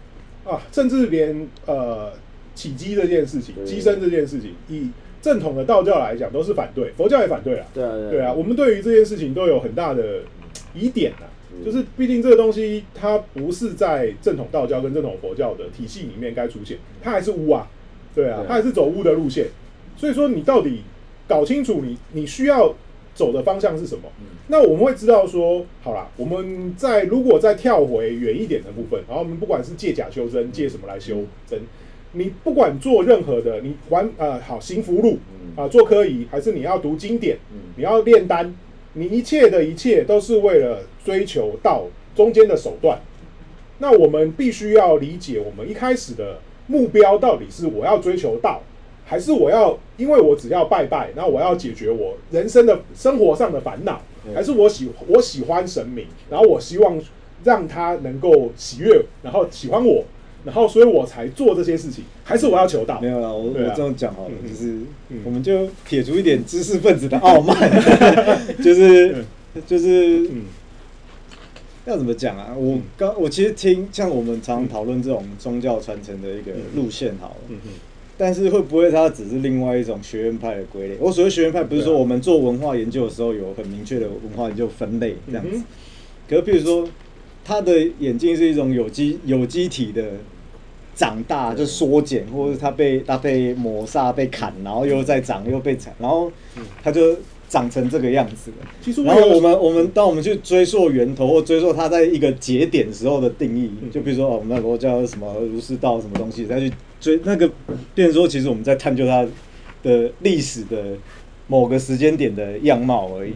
Speaker 2: 啊，甚至连呃起鸡这件事情，
Speaker 3: 对。
Speaker 2: 鸡生这件事情，以正统的道教来讲都是反对，佛教也反对啊。
Speaker 3: 对啊，
Speaker 2: 对啊，我们对于这件事情都有很大的疑点呐、
Speaker 3: 嗯。
Speaker 2: 就是毕竟这个东西它不是在正统道教跟正统佛教的体系里面该出现，它还是巫啊，对啊
Speaker 3: 对，
Speaker 2: 它还是走巫的路线，所以说你到底搞清楚你你需要走的方向是什么，
Speaker 3: 嗯。
Speaker 2: 那我们会知道说，好啦，我们在如果再跳回远一点的部分，然后我们不管是借假修真，借什么来修真，你不管做任何的，你还呃好行福路
Speaker 3: 嗯。
Speaker 2: 啊，做科仪，还是你要读经典，
Speaker 3: 嗯。
Speaker 2: 你要炼丹，你一切的一切都是为了追求道中间的手段。那我们必须要理解，我们一开始的目标到底是我要追求道，还是我要因为我只要拜拜，然后我要解决我人生的生活上的烦恼，还是我喜我喜欢神明，然后我希望让他能够喜悦，然后喜欢我，然后所以我才做这些事情，还是我要求到
Speaker 4: 没？有啦，我
Speaker 2: 啊。
Speaker 4: 我这样讲好了，
Speaker 2: 嗯。
Speaker 4: 就是
Speaker 2: 嗯。
Speaker 4: 我们就撇除一点知识分子的傲慢，<laughs> <laughs> 就是就是
Speaker 2: 嗯。
Speaker 4: 要怎么讲啊？我刚我其实听像我们常讨论这种宗教传承的一个路线好了，但是会不会它只是另外一种学院派的归类？我所谓学院派，不是说我们做文化研究的时候有很明确的文化研究分类这样子。可是譬如说，他的眼睛是一种有机有机体的长大，就缩减，或者是它被它被抹杀、被砍，然后又再长，又被砍，然后它就长成这个样子了。
Speaker 2: 其实
Speaker 4: 然后我们我们当我们去追溯源头或追溯它在一个节点时候的定义，
Speaker 2: 嗯
Speaker 4: 就比如说哦，我们那国叫什么儒释道什么东西，再去追那个，变成说其实我们在探究它的历史的某个时间点的样貌而已。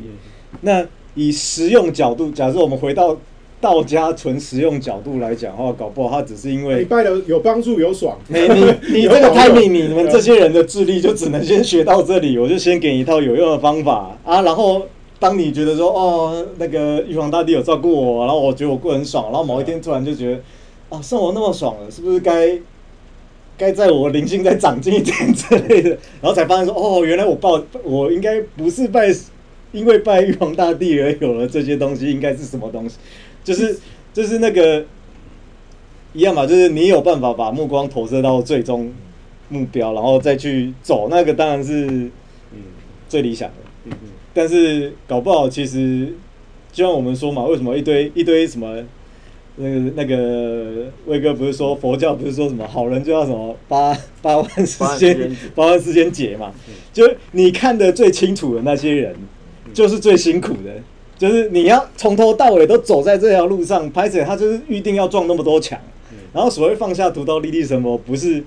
Speaker 4: 那以实用角度，假设我们回到道家纯实用角度来讲的话，搞不好他只是因
Speaker 2: 你
Speaker 4: 为
Speaker 2: 拜的有帮助有爽，<laughs>
Speaker 4: 你你 <laughs> 你这个 timing，你们这些人的智力就只能先学到这里，<laughs> 我就先给你一套有用的方法。啊，然后当你觉得说哦，那个玉皇大帝有照顾我，然后我觉得我过得很爽，然后某一天突然就觉得啊，生活那么爽了，是不是该该在我灵性再长进一点之类的，然后才发现说哦，原来我报我应该不是拜，因为拜玉皇大帝而有了这些东西，应该是什么东西？就是就是那个一样嘛，就是你有办法把目光投射到最终目标，然后再去走，那个当然是
Speaker 2: 嗯
Speaker 4: 最理想的。
Speaker 2: 嗯嗯
Speaker 4: 但是搞不好，其实就像我们说嘛，为什么一堆一堆什么那个那个威哥不是说佛教不是说什么好人就要什么八八万世间八万世间劫嘛？就是你看的最清楚的那些人，就是最辛苦的。就是你要从头到尾都走在这条路上，拍者他就是预定要撞那么多墙，然后所谓放下屠刀立地成佛，不是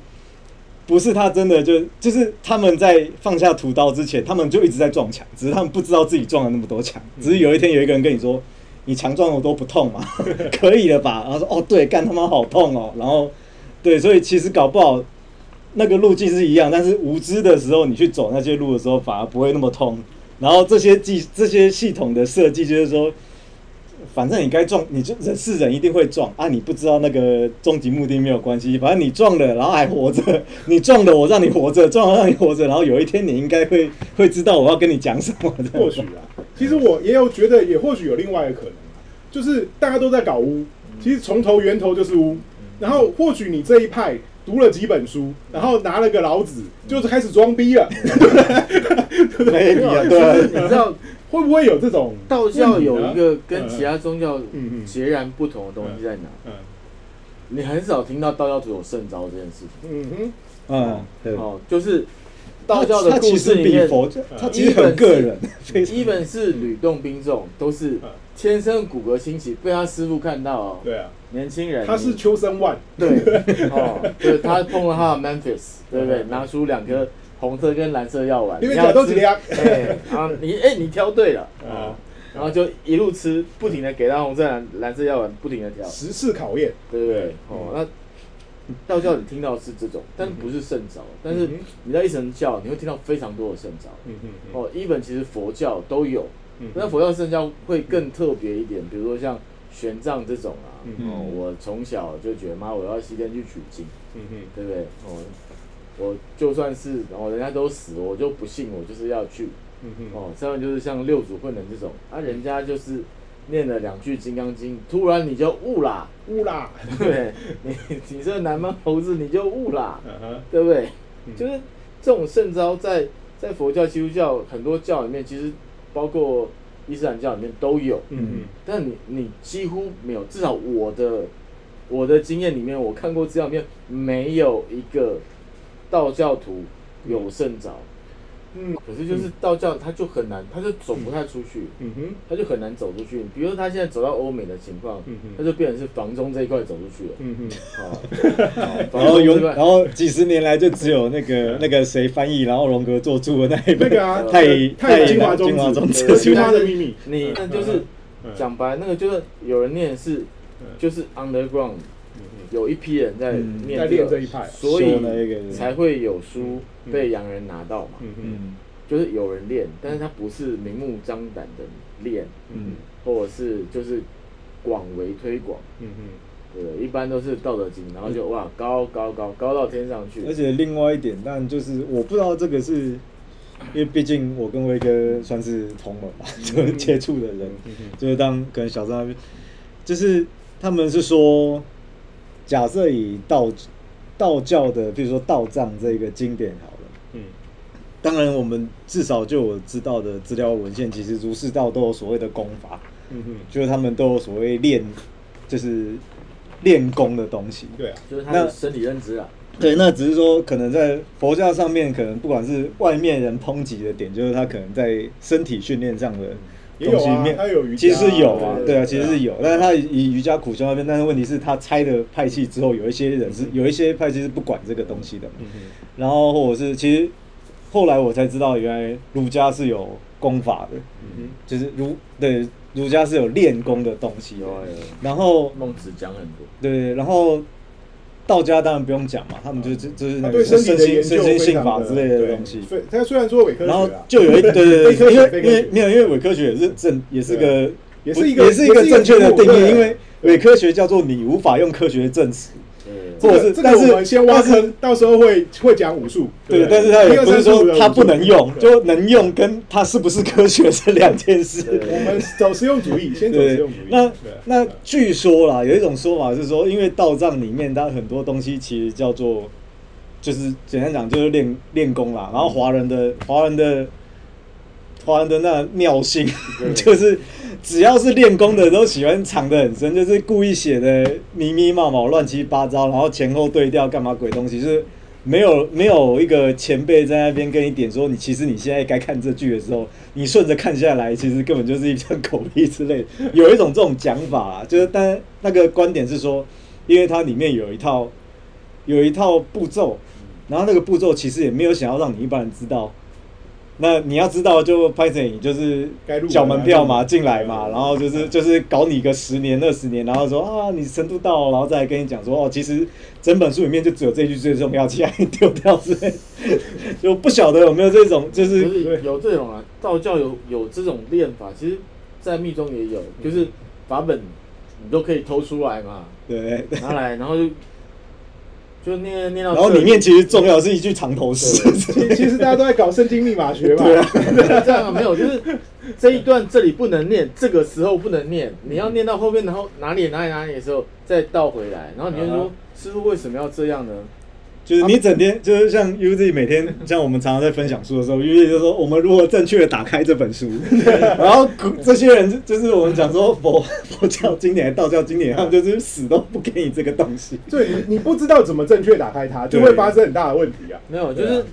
Speaker 4: 不是他真的就就是他们在放下屠刀之前，他们就一直在撞墙，只是他们不知道自己撞了那么多墙，只是有一天有一个人跟你说，你强撞我都不痛嘛，<laughs> 可以了吧？然后说哦对，干他妈好痛哦，然后对，所以其实搞不好那个路径是一样，但是无知的时候你去走那些路的时候，反而不会那么痛。然后这些技这些系统的设计就是说，反正你该撞，你就人是人一定会撞啊！你不知道那个终极目的没有关系，反正你撞了，然后还活着，你撞了我让你活着，撞了让你活着，然后有一天你应该会会知道我要跟你讲什么。
Speaker 2: 或许啊，其实我也有觉得，也或许有另外一可能，就是大家都在搞污，其实从头源头就是污，然后或许你这一派读了几本书，然后拿了个老子，就是开始装逼了，<laughs>
Speaker 4: 没必要，<laughs> <laughs>
Speaker 3: 你，知道
Speaker 2: 会不会有这种
Speaker 3: 道教有一个跟
Speaker 2: 嗯
Speaker 3: 其他宗教
Speaker 2: 嗯。嗯
Speaker 3: 截然不同的东西在哪？
Speaker 2: 嗯
Speaker 3: 你很少听到道教徒有圣招这件事情。
Speaker 2: 嗯哼。
Speaker 4: 嗯，对。
Speaker 3: 哦，就是道教的故事里面，
Speaker 4: 比佛教，他其实很个人，
Speaker 3: 基本是吕洞宾这种都是
Speaker 2: 嗯。
Speaker 3: 天生骨骼清奇，被他师傅看到哦，
Speaker 2: 对啊，
Speaker 3: 年轻人，
Speaker 2: 他是秋生万，
Speaker 3: 对，<laughs> 哦，对，他碰了他的 Memphis，对不对？
Speaker 2: 嗯。
Speaker 3: 拿出两颗红色跟蓝色药丸，
Speaker 2: 因为都几两，<laughs>
Speaker 3: 哎，啊，你哎，你挑对了，
Speaker 2: 啊
Speaker 3: 哦，然后就一路吃，不停的给他红色蓝蓝色药丸，不停的挑，
Speaker 2: 十次考验，
Speaker 3: 对不对？哦，那道教你听到是这种，但不是圣招，但是你在一神教你会听到非常多的圣招。
Speaker 2: 嗯嗯嗯
Speaker 3: 哦，even 其实佛教都有，
Speaker 2: 嗯
Speaker 3: 那佛教圣教会更特别一点，比如说像玄奘这种啊，
Speaker 2: 嗯
Speaker 3: 哦，我从小就觉得妈，我要西天去取经，对不对？哦，我就算是哦，人家都死，我就不信，我就是要去。哦，再然就是像六祖慧能这种，啊，人家就是念了两句《金刚经》，突然你就悟啦，
Speaker 2: 悟啦，
Speaker 3: 对不对？你你这个南蛮猴子你就悟啦，
Speaker 2: 嗯
Speaker 3: 对不对？
Speaker 2: 嗯
Speaker 3: 就是这种圣招在在佛教、基督教很多教里面，其实包括伊斯兰教里面都有，
Speaker 2: 嗯。嗯。
Speaker 3: 但你你几乎没有，至少我的我的经验里面，我看过资料里面没有一个道教徒有圣招，
Speaker 2: 嗯。
Speaker 3: 可是就是道教他就很难，他就走不太出去。
Speaker 2: 嗯哼。
Speaker 3: 他就很难走出去，比如说他现在走到欧美的情况
Speaker 2: 嗯哼，
Speaker 3: 他就变成是房中这一块走出去了。
Speaker 2: 嗯哼。
Speaker 3: 好，<laughs>
Speaker 4: 然后永，然后几十年来就只有那个那个谁翻译，然后荣格做出的那一本
Speaker 2: 那个啊，
Speaker 4: 太
Speaker 2: 太精华
Speaker 4: 精华
Speaker 2: 中子，
Speaker 4: 中子。
Speaker 3: 对
Speaker 2: 精华的秘密，
Speaker 3: 你那就是
Speaker 2: 嗯。
Speaker 3: 讲白，那个就是有人念是
Speaker 2: 嗯。
Speaker 3: 就是 underground，有一批人在
Speaker 2: 练这一派。
Speaker 3: 所以才会有书
Speaker 2: 嗯。
Speaker 3: 被洋人拿到嘛。
Speaker 2: 嗯。嗯。
Speaker 4: 嗯
Speaker 3: 就是有人练，但是他不是明目张胆的练，
Speaker 2: 嗯。
Speaker 3: 或者是就是广为推广，
Speaker 2: 嗯嗯
Speaker 3: 对，一般都是《道德经》，然后就哇高高高高到天上去，
Speaker 4: 而且另外一点，但就是我不知道这个是，因为毕竟我跟威哥算是同门嘛，就是接触的人，
Speaker 2: 嗯
Speaker 4: 就是当可能小张那边，就是他们是说，假设以道道教的，比如说道藏这个经典好了。
Speaker 2: 嗯。
Speaker 4: 当然，我们至少就我知道的资料文献，其实儒释道都有所谓的功法，
Speaker 2: 嗯嗯，
Speaker 4: 就是他们都有所谓练，就是练功的东西。
Speaker 2: 对啊，
Speaker 3: 就是他身体认知啊，
Speaker 4: 对，那只是说可能在佛教上面，可能不管是外面人抨击的点，就是他可能在身体训练上的东西面，
Speaker 2: 他有瑜伽
Speaker 4: 其实是有啊，
Speaker 3: 对
Speaker 4: 对啊，其实是有，但是他以瑜伽苦修那边，但是问题是，他拆的派系之后，有一些人是有一些派系是不管这个东西的。然后或者是其实后来我才知道，原来儒家是有功法的，
Speaker 2: 嗯
Speaker 4: 就是儒对儒家是有练功的东西的。
Speaker 3: 有啊有。啊
Speaker 4: 然后
Speaker 3: 孟子讲很多，
Speaker 4: 对，然后道家当然不用讲嘛，他们就就就是那个
Speaker 2: 身
Speaker 4: 心身心性法之类的东西。
Speaker 2: 对他虽然说伪科学
Speaker 4: 然后
Speaker 2: 啊，
Speaker 4: 就有一对对对，<laughs> 因为因为没有，因为伪科学也是正也是个
Speaker 2: 也是一个
Speaker 4: 也是一个正确的定义，因为伪科学叫做你无法用科学证实或者
Speaker 2: 个这个我
Speaker 4: 是但是
Speaker 2: 们先挖坑，到时候会会讲武术。
Speaker 4: 对，但是他也不是说他不能用，
Speaker 2: 就
Speaker 4: 就能用跟他是不是科学是两件事。
Speaker 2: 我们走实用主义，先走实用主义。，
Speaker 4: 那那据说啦，有一种说法是说，因为道藏里面它很多东西其实叫做，就是简单讲就是练练功啦。然后华人的华人的华人的那尿性，<laughs> 就是只要是练功的都喜欢藏得很深，就是故意写的迷迷冒冒、乱七八糟，然后前后对调，干嘛鬼东西，就是。没有没有一个前辈在那边跟你点说，你其实你现在该看这剧的时候，你顺着看下来，其实根本就是一张狗屁之类的。<laughs> 有一种这种讲法啊，就是但那个观点是说，因为它里面有一套有一套步骤，然后那个步骤其实也没有想要让你一般人知道。那你要知道，就拍成你就是
Speaker 2: 该入门
Speaker 4: 缴门票嘛，
Speaker 2: 啊。
Speaker 4: 进来嘛，然后就是就是搞你个十年二十年，然后说啊你程度到了，然后再跟你讲说哦，其实整本书里面就只有这一句最重要，其他你丢掉之类，<laughs> 就不晓得有没有这种就
Speaker 3: 就是是有这种啊，道教有有这种练法，其实，在密宗也有，就是法本你都可以偷出来嘛，
Speaker 4: 对，
Speaker 3: 拿来，然后就就念念到
Speaker 4: 然后里面其实重要是一句长头诗，
Speaker 2: 其其实大家都在搞圣经密码学嘛。
Speaker 4: 对啊，
Speaker 3: 这样啊没有，就是这一段这里不能念，这个时候不能念，你要念到后面，然后哪里哪里哪里的时候再倒回来，然后你就
Speaker 2: 啊
Speaker 3: 说师傅为什么要这样呢？
Speaker 4: 就是你整天就是像 UZ 每天像我们常常在分享书的时候，UZ 就说我们如何正确的打开这本书，<laughs> 然后这些人就就是我们讲说佛佛教经典、道教经典，他们就是死都不给你这个东西。
Speaker 2: 对，你你不知道怎么正确打开它，就会发生很大的问题啊。
Speaker 3: 没有，就
Speaker 2: 是啊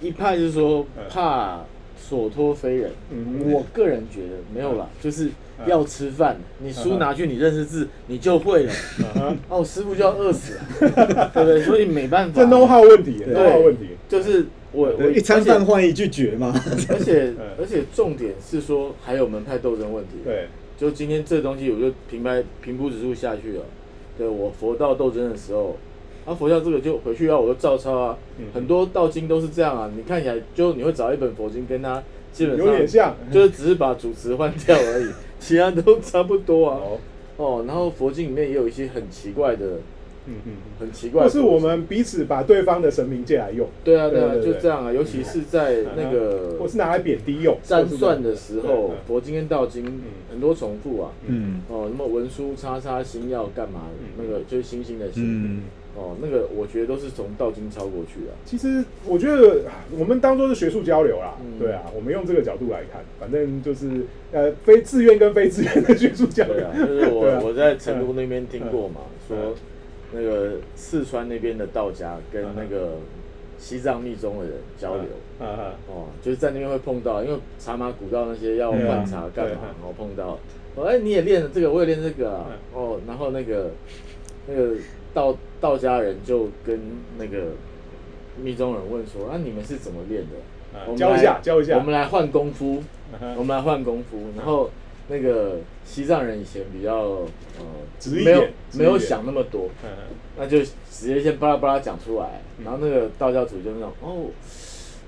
Speaker 3: 是一派就是说
Speaker 2: 嗯
Speaker 3: 怕所托非人，
Speaker 2: 嗯
Speaker 3: 我个人觉得没有啦，就是要吃饭，你书拿去你认识字，你就会了。
Speaker 2: 嗯
Speaker 3: 哦，师傅就要饿死了，<laughs> 对不对？所以没办法，
Speaker 2: 这 know how 问题
Speaker 3: 对
Speaker 2: ，know how 问题。
Speaker 3: 就是我我，
Speaker 4: 一餐饭换一句绝嘛。
Speaker 3: 而且
Speaker 2: 嗯
Speaker 3: 而且重点是说还有门派斗争问题。，
Speaker 2: 对，
Speaker 3: 就今天这东西，我就平排平铺指数下去了。对我佛道斗争的时候，啊，佛教这个就回去要我就照抄啊。
Speaker 2: 嗯
Speaker 3: 很多道经都是这样啊，你看起来就你会找一本佛经跟它基本上
Speaker 2: 有点像，
Speaker 3: 就是只是把主词换掉而已，<laughs> 其他都差不多啊。
Speaker 2: 哦，
Speaker 3: 哦，然后佛经里面也有一些很奇怪的、
Speaker 2: 嗯嗯，
Speaker 3: 很奇怪
Speaker 2: 或
Speaker 3: 的佛经，
Speaker 2: 是我们彼此把对方的神明借来用，
Speaker 3: 对啊对啊，
Speaker 2: 对对对
Speaker 3: 就这样啊。尤其是在那个
Speaker 2: 或是拿来贬低用，
Speaker 3: 占算的时候
Speaker 2: 嗯，
Speaker 3: 佛经跟道经很多重复啊。
Speaker 4: 嗯
Speaker 3: 哦，那么文书叉叉星耀干嘛？
Speaker 2: 嗯
Speaker 3: 那个就是星星的星。
Speaker 4: 嗯，
Speaker 3: 哦，那个我觉得都是从道经抄过去的、
Speaker 2: 其实我觉得我们当做是学术交流啦，
Speaker 3: 嗯
Speaker 2: 对啊，我们用这个角度来看，反正就是呃非自愿跟非自愿的学术交流
Speaker 3: 对啊，，就是我、<laughs>
Speaker 2: 啊
Speaker 3: 我在成都那边听过嘛，
Speaker 2: 嗯
Speaker 3: 说那个四川那边的道家跟那个西藏密宗的人交流。
Speaker 2: 啊啊，
Speaker 3: 哦，就是在那边会碰到，因为茶马古道那些要换茶干嘛
Speaker 2: 啊，
Speaker 3: 然后碰到，哦，哎，你也练了这个，我也练这个啊，
Speaker 2: 嗯
Speaker 3: 哦，然后那个那个道道家人就跟那个密宗人问说，啊，你们是怎么练的？
Speaker 2: 啊
Speaker 3: 我们
Speaker 2: 教一下
Speaker 3: 来
Speaker 2: 教一下。
Speaker 3: 我们来换功夫，我们来换功夫，然后那个西藏人以前比较呃没有没有想那么多，
Speaker 2: 嗯
Speaker 3: 那就直接先巴拉巴拉讲出来，然后那个道教主就那种哦，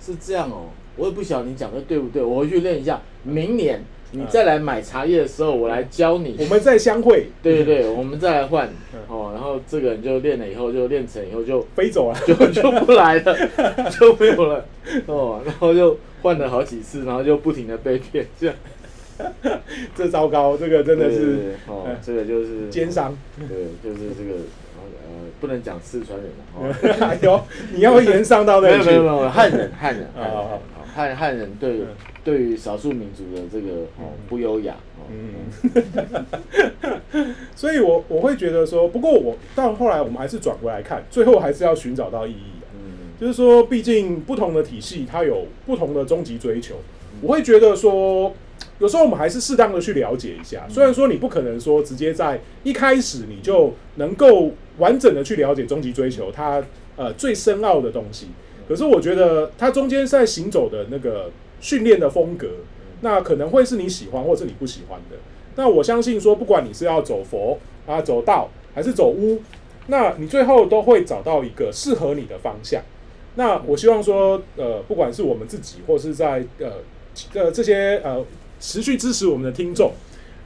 Speaker 3: 是这样哦，我也不晓得你讲的对不对，我回去练一下，明年你再来买茶叶的时候，我来教你。
Speaker 2: 我们再相会，
Speaker 3: 对对对，我们再来换。
Speaker 2: 嗯。
Speaker 3: 哦，然后这个人就练了以后，就练成以后就
Speaker 2: 飞走了，<laughs>
Speaker 3: 就就不来了，<laughs> 就没有了。哦，然后就换了好几次，然后就不停的被骗，这样。
Speaker 2: 这糟糕，这个真的是
Speaker 3: 哦
Speaker 2: 嗯，
Speaker 3: 这个就是
Speaker 2: 奸商。
Speaker 3: 对，就是这个呃，不能讲四川人哦。<laughs>
Speaker 2: 哎呦，你要延上到那里去。
Speaker 3: 没有没有没有，汉人汉人汉人
Speaker 2: 好好
Speaker 3: 哦汉汉人对
Speaker 2: 嗯
Speaker 3: 对于少数民族的这个哦不优雅哦，
Speaker 2: 嗯，<laughs> 所以我我会觉得说，不过我到后来我们还是转回来看，最后还是要寻找到意义的。
Speaker 3: 嗯。
Speaker 2: 就是说，毕竟不同的体系它有不同的终极追求，我会觉得说，有时候我们还是适当的去了解一下。虽然说你不可能说直接在一开始你就能够完整的去了解终极追求它呃最深奥的东西，可是我觉得它中间在行走的那个训练的风格，那可能会是你喜欢或是你不喜欢的。那我相信说，不管你是要走佛啊、走道还是走巫，那你最后都会找到一个适合你的方向。那我希望说，呃，不管是我们自己，或是在呃呃这些呃持续支持我们的听众，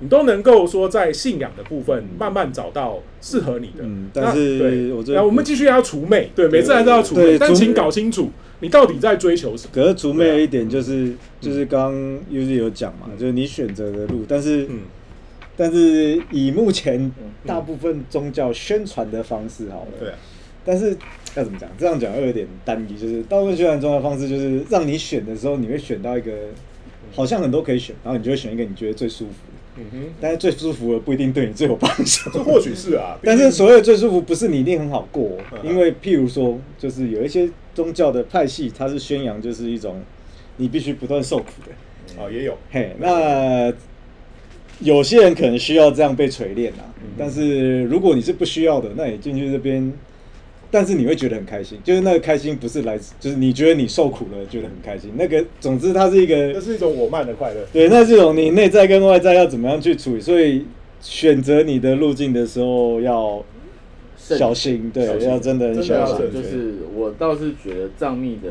Speaker 2: 你都能够说在信仰的部分慢慢找到适合你的。
Speaker 4: 嗯
Speaker 2: 那
Speaker 4: 但是
Speaker 2: 对那我们继续要除魅，对，每次还是要除魅，但请搞清楚你到底在追求什么。
Speaker 4: 可是除魅的一点就是，就是刚刚 U Z 有讲嘛，就是你选择的路，但是
Speaker 2: 嗯，
Speaker 4: 但是以目前大部分宗教宣传的方式好了，
Speaker 2: 对啊，
Speaker 4: 但是要怎么讲？这样讲又有点单一，就是大部分宣传宗教方式就是让你选的时候，你会选到一个好像很多可以选，然后你就会选一个你觉得最舒服。的，
Speaker 2: 嗯哼，
Speaker 4: 但是最舒服的不一定对你最有帮助。<laughs>
Speaker 2: 这或许是啊，<laughs>
Speaker 4: 但是所谓的最舒服，不是你一定很好过
Speaker 2: 嗯，
Speaker 4: 因为譬如说，就是有一些宗教的派系，它是宣扬就是一种你必须不断受苦的。
Speaker 2: 哦也有，
Speaker 4: 嘿，那有些人可能需要这样被锤炼啊，
Speaker 2: 嗯
Speaker 4: 但是如果你是不需要的，那你进去这边，但是你会觉得很开心，就是那个开心不是来自，就是你觉得你受苦了，觉得很开心。那个，总之它是一个
Speaker 2: 这是一种我慢的快乐。
Speaker 4: 对，那这种你内在跟外在要怎么样去处理，所以选择你的路径的时候要
Speaker 3: 慎
Speaker 4: 小心，对
Speaker 3: 小，心
Speaker 4: 要真的很小心。
Speaker 3: 就是我倒是觉得藏密的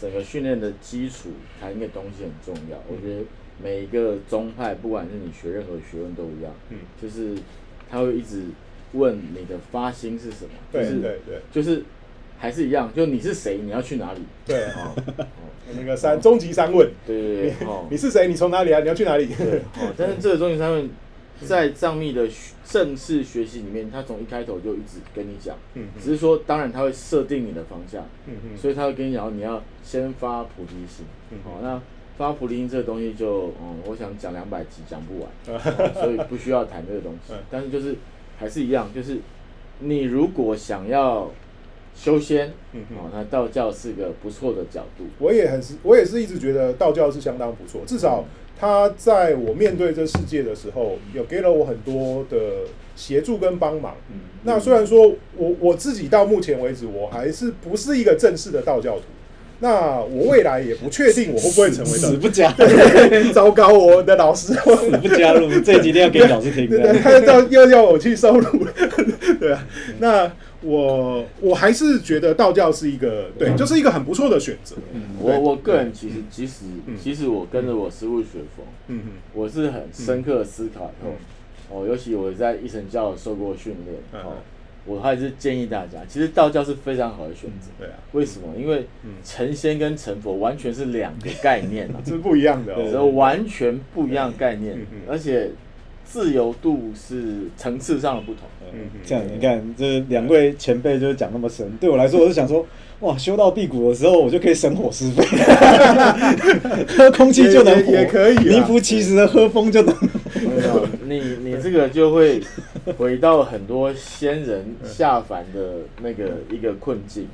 Speaker 3: 整个训练的基础谈一个东西很重要。我觉得每一个宗派，不管是你学任何学问都一样，
Speaker 2: 嗯，
Speaker 3: 就是他会一直问你的发心是什么，就是
Speaker 2: 对对对
Speaker 3: 就是还是一样，就你是谁，你要去哪里？
Speaker 2: 对，
Speaker 3: 哦，哦
Speaker 2: 那个三终极三问，
Speaker 3: 对对对，哦 <laughs>
Speaker 2: 你，是谁？你从哪里来？你要去哪里？
Speaker 3: 对，哦，但是这个终极三问在藏密的学正式学习里面，他从一开头就一直跟你讲，
Speaker 2: 嗯
Speaker 3: 只是说当然他会设定你的方向，
Speaker 2: 嗯嗯
Speaker 3: 所以他会跟你讲，你要先发菩提心。
Speaker 2: 嗯
Speaker 3: 哦，那发菩提心这个东西就，嗯，我想讲两百集讲不完，<laughs> 哦所以不需要谈这个东西
Speaker 2: 嗯。
Speaker 3: 但是就是还是一样，就是你如果想要修仙，哦，那道教是个不错的角度。
Speaker 2: 我也很是，我也是一直觉得道教是相当不错，至少他在我面对这世界的时候，有给了我很多的协助跟帮忙。
Speaker 3: 嗯，
Speaker 2: 那虽然说我我自己到目前为止，我还是不是一个正式的道教徒。那我未来也不确定我会不会成为道
Speaker 4: 死不加，<laughs>
Speaker 2: 糟糕，我的老师，我
Speaker 4: 死不加入，这一集一定要给老师听的。
Speaker 2: 他要又要我去收录了，对啊。那我我还是觉得道教是一个对，就是一个很不错的选择。
Speaker 3: 我我个人其实即使
Speaker 2: 嗯。
Speaker 3: 即使我跟着我师傅学佛，
Speaker 2: 嗯
Speaker 3: 我是很深刻的思考以后，哦，尤其我在一神教受过训练，
Speaker 2: 嗯。
Speaker 3: 哦，我还是建议大家，其实道教是非常好的选择。
Speaker 2: 对啊，
Speaker 3: 为什么？因为
Speaker 2: 嗯
Speaker 3: 成仙跟成佛完全是两个概念啊，<laughs>
Speaker 2: 这是不一样的
Speaker 3: 这
Speaker 2: 哦。
Speaker 3: 完全不一样的概念而且自由度是层次上的不同。
Speaker 2: 嗯
Speaker 4: 这样你看，这两位前辈就是讲那么深，对我来说，我是想说，哇，修到辟谷的时候，我就可以省伙食费，<laughs> <laughs> 喝空气就能，
Speaker 2: 也也可以啊
Speaker 4: 名副其实的喝风就能。
Speaker 3: 你你这个就会回到很多仙人下凡的那个一个困境。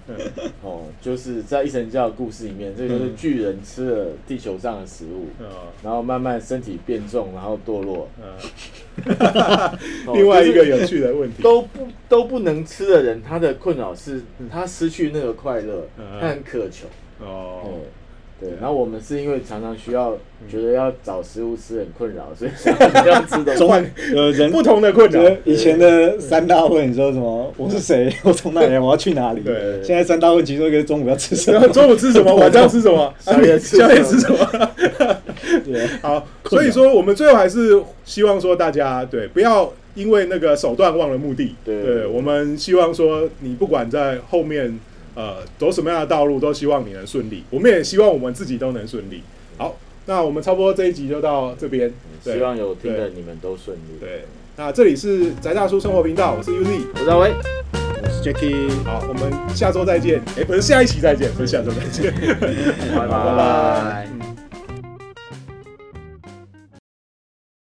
Speaker 3: 哦，就是在一神教的故事里面，这个就是巨人吃了地球上的食物，
Speaker 2: 嗯。
Speaker 3: 然后慢慢身体变重，然后堕落。
Speaker 2: 另外一个有趣的问题，
Speaker 3: 都不都不能吃的人，他的困扰是他失去那个快乐，
Speaker 2: 嗯。
Speaker 3: 他很渴求。
Speaker 2: 哦，
Speaker 3: 对对，然后我们是因为常常需要觉得要找食物吃很困扰，所以 <laughs> 想要吃东西。
Speaker 4: 中呃人 <laughs>
Speaker 2: 不同的困扰。
Speaker 4: 以前的三大问，你说什么？我是谁？我从哪里来？我要去哪里？
Speaker 2: 对
Speaker 4: 现在三大问其中一个是中午要吃什么？<laughs>
Speaker 2: 中午吃什么？晚上吃什么？
Speaker 3: 宵夜吃
Speaker 2: 宵夜吃什么？
Speaker 4: 对，
Speaker 2: 好，所以说我们最后还是希望说大家对不要因为那个手段忘了目的。
Speaker 3: 对
Speaker 2: 对，我们希望说你不管在后面呃走什么样的道路，都希望你能顺利。我们也希望我们自己都能顺利。好，那我们差不多这一集就到这边。
Speaker 3: 希望有听的你们都顺利。
Speaker 2: 对，那这里是宅大叔生活频道，我是 UZ。
Speaker 3: 我是阿威，
Speaker 4: 我是 Jacky。
Speaker 2: 好，我们下周再见。哎、不是下一期再见，不是下周再见。
Speaker 3: 拜 <laughs>
Speaker 2: 拜 <laughs> 拜
Speaker 3: 拜。